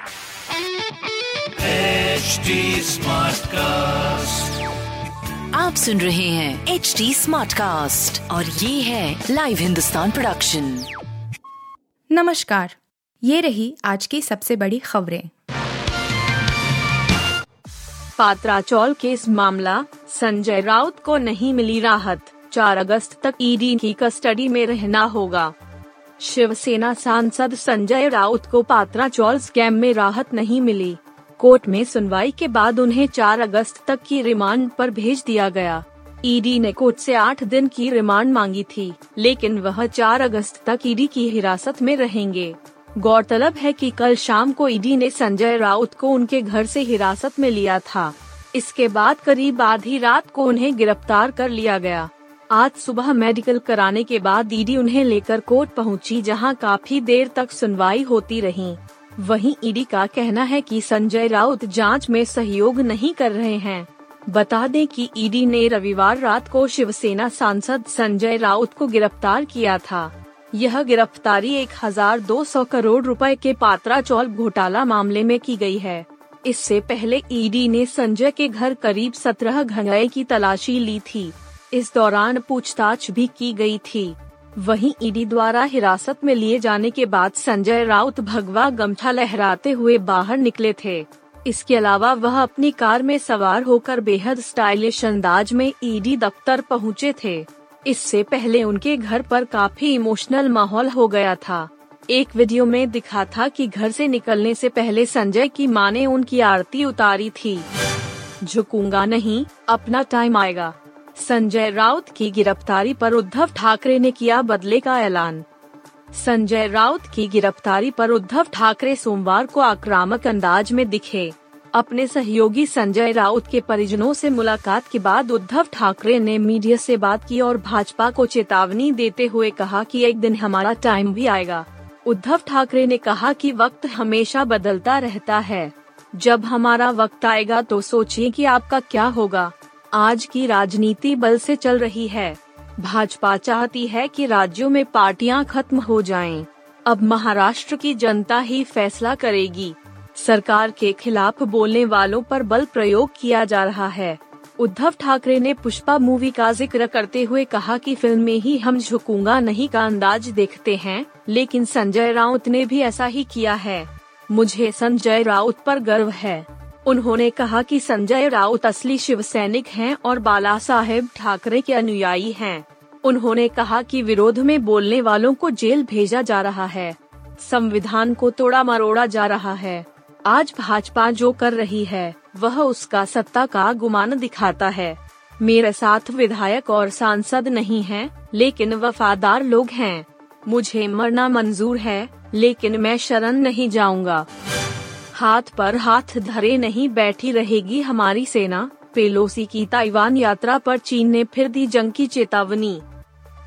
HD Smartcast. आप सुन रहे हैं एच डी स्मार्ट कास्ट और ये है लाइव हिंदुस्तान प्रोडक्शन नमस्कार ये रही आज की सबसे बड़ी खबरें। पात्रा चौल केस मामला संजय राउत को नहीं मिली राहत 4 अगस्त तक ईडी की कस्टडी में रहना होगा। शिवसेना सांसद संजय राउत को पात्रा चौल स्कैम में राहत नहीं मिली। कोर्ट में सुनवाई के बाद उन्हें 4 अगस्त तक की रिमांड पर भेज दिया गया। ईडी ने कोर्ट से 8 दिन की रिमांड मांगी थी, लेकिन वह 4 अगस्त तक ईडी की हिरासत में रहेंगे। गौरतलब है कि कल शाम को ईडी ने संजय राउत को उनके घर से हिरासत में लिया था। इसके बाद करीब आधी रात को उन्हें गिरफ़्तार कर लिया गया। आज सुबह मेडिकल कराने के बाद ईडी उन्हें लेकर कोर्ट पहुँची, जहाँ काफ़ी देर तक सुनवाई होती रही। वहीं ईडी का कहना है कि संजय राउत जाँच में सहयोग नहीं कर रहे हैं। बता दें कि ईडी ने रविवार रात को शिवसेना सांसद संजय राउत को गिरफ़्तार किया था। यह गिरफ्तारी 1200 करोड़ रुपए के पात्रा चौल घोटाला मामले में की गई है। इससे पहले ईडी ने संजय के घर करीब 17 घंटे की तलाशी ली थी। इस दौरान पूछताछ भी की गई थी। वहीं ईडी द्वारा हिरासत में लिए जाने के बाद संजय राउत भगवा गमछा लहराते हुए बाहर निकले थे। इसके अलावा वह अपनी कार में सवार होकर बेहद स्टाइलिश अंदाज में ईडी दफ्तर पहुँचे थे। इससे पहले उनके घर पर काफ़ी इमोशनल माहौल हो गया था। एक वीडियो में दिखा था कि घर से निकलने से पहले संजय की माँ ने उनकी आरती उतारी थी। झुकूँगा नहीं, अपना टाइम आएगा। संजय राउत की गिरफ्तारी पर उद्धव ठाकरे ने किया बदले का ऐलान। संजय राउत की गिरफ्तारी पर उद्धव ठाकरे सोमवार को आक्रामक अंदाज में दिखे। अपने सहयोगी संजय राउत के परिजनों से मुलाकात के बाद उद्धव ठाकरे ने मीडिया से बात की और भाजपा को चेतावनी देते हुए कहा कि एक दिन हमारा टाइम भी आएगा। उद्धव ठाकरे ने कहा कि वक्त हमेशा बदलता रहता है। जब हमारा वक्त आएगा तो सोचिए कि आपका क्या होगा। आज की राजनीति बल से चल रही है। भाजपा चाहती है कि राज्यों में पार्टियाँ खत्म हो जाएँ। अब महाराष्ट्र की जनता ही फैसला करेगी। सरकार के खिलाफ बोलने वालों पर बल प्रयोग किया जा रहा है। उद्धव ठाकरे ने पुष्पा मूवी का ज़िक्र करते हुए कहा कि फ़िल्म में ही हम झुकूँगा नहीं का अंदाज देखते हैं, लेकिन संजय राउत ने भी ऐसा ही किया है। मुझे संजय राउत पर गर्व है। उन्होंने कहा कि संजय राउत असली शिव सैनिक है और बाला साहेब ठाकरे के अनुयायी हैं। उन्होंने कहा कि विरोध में बोलने वालों को जेल भेजा जा रहा है। संविधान को तोड़ा मरोड़ा जा रहा है। आज भाजपा जो कर रही है वह उसका सत्ता का गुमान दिखाता है। मेरे साथ विधायक और सांसद नहीं हैं, लेकिन वफादार लोग हैं। मुझे मरना मंजूर है लेकिन मैं शरण नहीं जाऊँगा। हाथ पर हाथ धरे नहीं बैठी रहेगी हमारी सेना। पेलोसी की ताइवान यात्रा पर चीन ने फिर दी जंग की चेतावनी।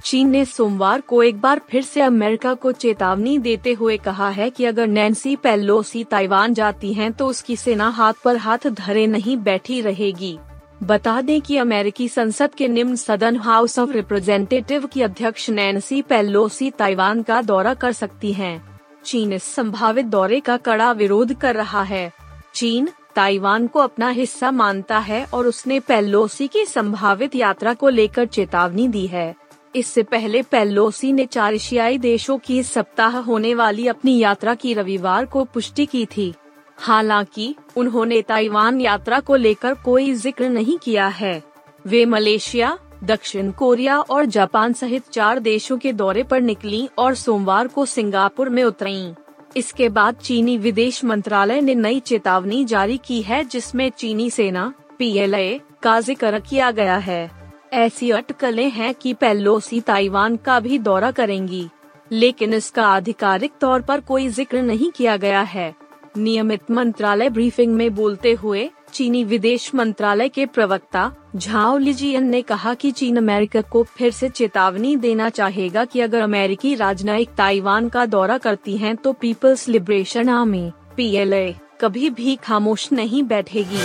चीन ने सोमवार को एक बार फिर से अमेरिका को चेतावनी देते हुए कहा है कि अगर नैन्सी पेलोसी ताइवान जाती हैं तो उसकी सेना हाथ पर हाथ धरे नहीं बैठी रहेगी। बता दें कि अमेरिकी संसद के निम्न सदन हाउस ऑफ़ रिप्रेजेंटेटिव की अध्यक्ष नैन्सी पेलोसी ताइवान का दौरा कर सकती हैं। चीन इस संभावित दौरे का कड़ा विरोध कर रहा है। चीन ताइवान को अपना हिस्सा मानता है और उसने पेलोसी की संभावित यात्रा को लेकर चेतावनी दी है। इससे पहले पेलोसी ने चार एशियाई देशों की इस सप्ताह होने वाली अपनी यात्रा की रविवार को पुष्टि की थी। हालाँकि, उन्होंने ताइवान यात्रा को लेकर कोई ज़िक्र नहीं किया है। वे मलेशिया दक्षिण कोरिया और जापान सहित चार देशों के दौरे पर निकली और सोमवार को सिंगापुर में उतरी। इसके बाद चीनी विदेश मंत्रालय ने नई चेतावनी जारी की है जिसमें चीनी सेना, पीएलए, का ज़िक्र किया गया है। ऐसी अटकलें हैं कि पेलोसी ताइवान का भी दौरा करेंगी, लेकिन इसका आधिकारिक तौर पर कोई ज़िक्र नहीं किया गया है। नियमित मंत्रालय ब्रीफिंग में बोलते हुए चीनी विदेश मंत्रालय के प्रवक्ता झाओ लिजियन ने कहा कि चीन अमेरिका को फिर से चेतावनी देना चाहेगा कि अगर अमेरिकी राजनयिक ताइवान का दौरा करती हैं तो पीपल्स लिबरेशन आर्मी, पीएलए, कभी भी खामोश नहीं बैठेगी।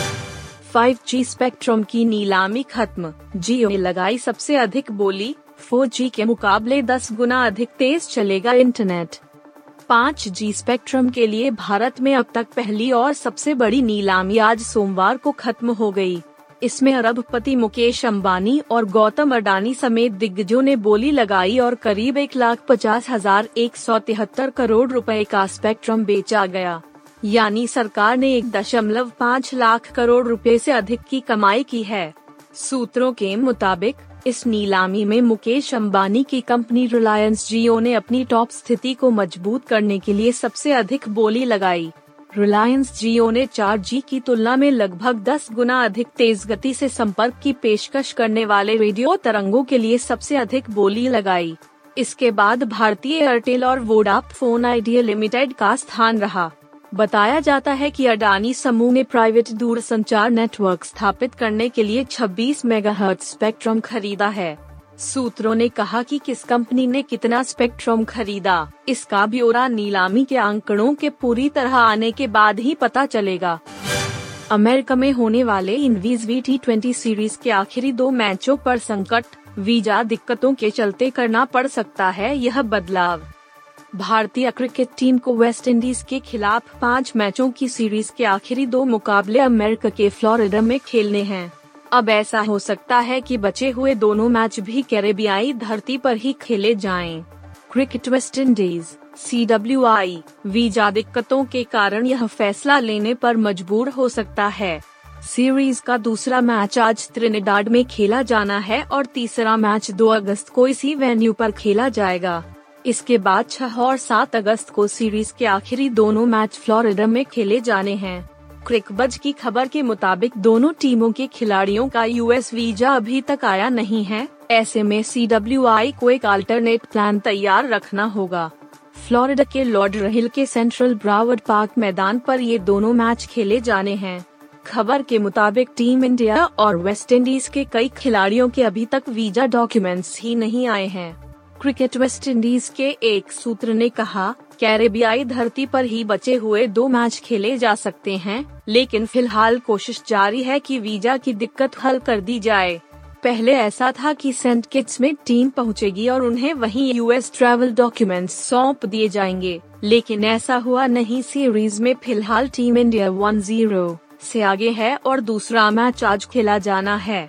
5G स्पेक्ट्रम की नीलामी खत्म, जियो ने लगाई सबसे अधिक बोली 4G के मुकाबले 10 गुना अधिक तेज चलेगा इंटरनेट। पाँच जी स्पेक्ट्रम के लिए भारत में अब तक पहली और सबसे बड़ी नीलामी आज सोमवार को खत्म हो गई। इसमें अरबपति मुकेश अंबानी और गौतम अडानी समेत दिग्गजों ने बोली लगाई और करीब एक लाख पचास हज़ार एक सौ तिहत्तर करोड़ रुपए का स्पेक्ट्रम बेचा गया यानी सरकार ने एक दशमलव पाँच लाख करोड़ रुपए से अधिक की कमाई की है सूत्रों के मुताबिक इस नीलामी में मुकेश अंबानी की कंपनी रिलायंस जियो ने अपनी टॉप स्थिति को मज़बूत करने के लिए सबसे अधिक बोली लगाई। रिलायंस जियो ने चार जी की तुलना में लगभग 10 गुना अधिक तेज गति से संपर्क की पेशकश करने वाले रेडियो तरंगों के लिए सबसे अधिक बोली लगाई। इसके बाद भारतीय एयरटेल और वोडाफोन आइडिया लिमिटेड का स्थान रहा। बताया जाता है कि अडानी समूह ने प्राइवेट दूरसंचार नेटवर्क स्थापित करने के लिए 26 मेगाहर्ट्ज स्पेक्ट्रम खरीदा है। सूत्रों ने कहा कि किस कंपनी ने कितना स्पेक्ट्रम खरीदा, इसका ब्यौरा नीलामी के आंकड़ों के पूरी तरह आने के बाद ही पता चलेगा। अमेरिका में होने वाले इनवीज वी टी ट्वेंटी सीरीज़ के आखिरी दो मैचों पर संकट, वीज़ा दिक्कतों के चलते करना पड़ सकता है, यह बदलाव। भारतीय क्रिकेट टीम को वेस्ट इंडीज के खिलाफ पाँच मैचों की सीरीज़ के आखिरी दो मुकाबले अमेरिका के फ्लोरिडा में खेलने हैं। अब ऐसा हो सकता है कि बचे हुए दोनों मैच भी कैरेबियाई धरती पर ही खेले जाएँ। Cricket West Indies C W I visa दिक्कतों के कारण यह फैसला लेने पर मजबूर हो सकता है। सीरीज़ का दूसरा मैच आज त्रिनिडाड में खेला जाना है और तीसरा मैच 2 अगस्त को इसी वेन्यू पर खेला जाएगा। इसके बाद छह और सात अगस्त को सीरीज़ के आखिरी दोनों मैच फ्लोरिडा में खेले जाने हैं। क्रिकबज की खबर के मुताबिक दोनों टीमों के खिलाड़ियों का यूएस वीज़ा अभी तक आया नहीं है। ऐसे में सी को एक अल्टरनेट प्लान तैयार रखना होगा। फ्लोरिडा के लॉर्ड रहिल के सेंट्रल ब्रावर्ड पार्क मैदान पर ये दोनों मैच खेले जाने हैं। खबर के मुताबिक टीम इंडिया और वेस्ट इंडीज के कई खिलाड़ियों के अभी तक वीज़ा डॉक्यूमेंट्स ही नहीं आए हैं। क्रिकेट वेस्ट इंडीज के एक सूत्र ने कहा, कैरेबियाई धरती पर ही बचे हुए दो मैच खेले जा सकते हैं, लेकिन फ़िलहाल कोशिश जारी है कि वीज़ा की दिक्कत हल कर दी जाए। पहले ऐसा था कि सेंट किट्स में टीम पहुंचेगी और उन्हें वहीं यूएस ट्रैवल डॉक्यूमेंट्स सौंप दिए जाएँगे, लेकिन ऐसा हुआ नहीं सीरीज़ में फ़िलहाल टीम इंडिया वन ज़ीरो से आगे है और दूसरा मैच आज खेला जाना है।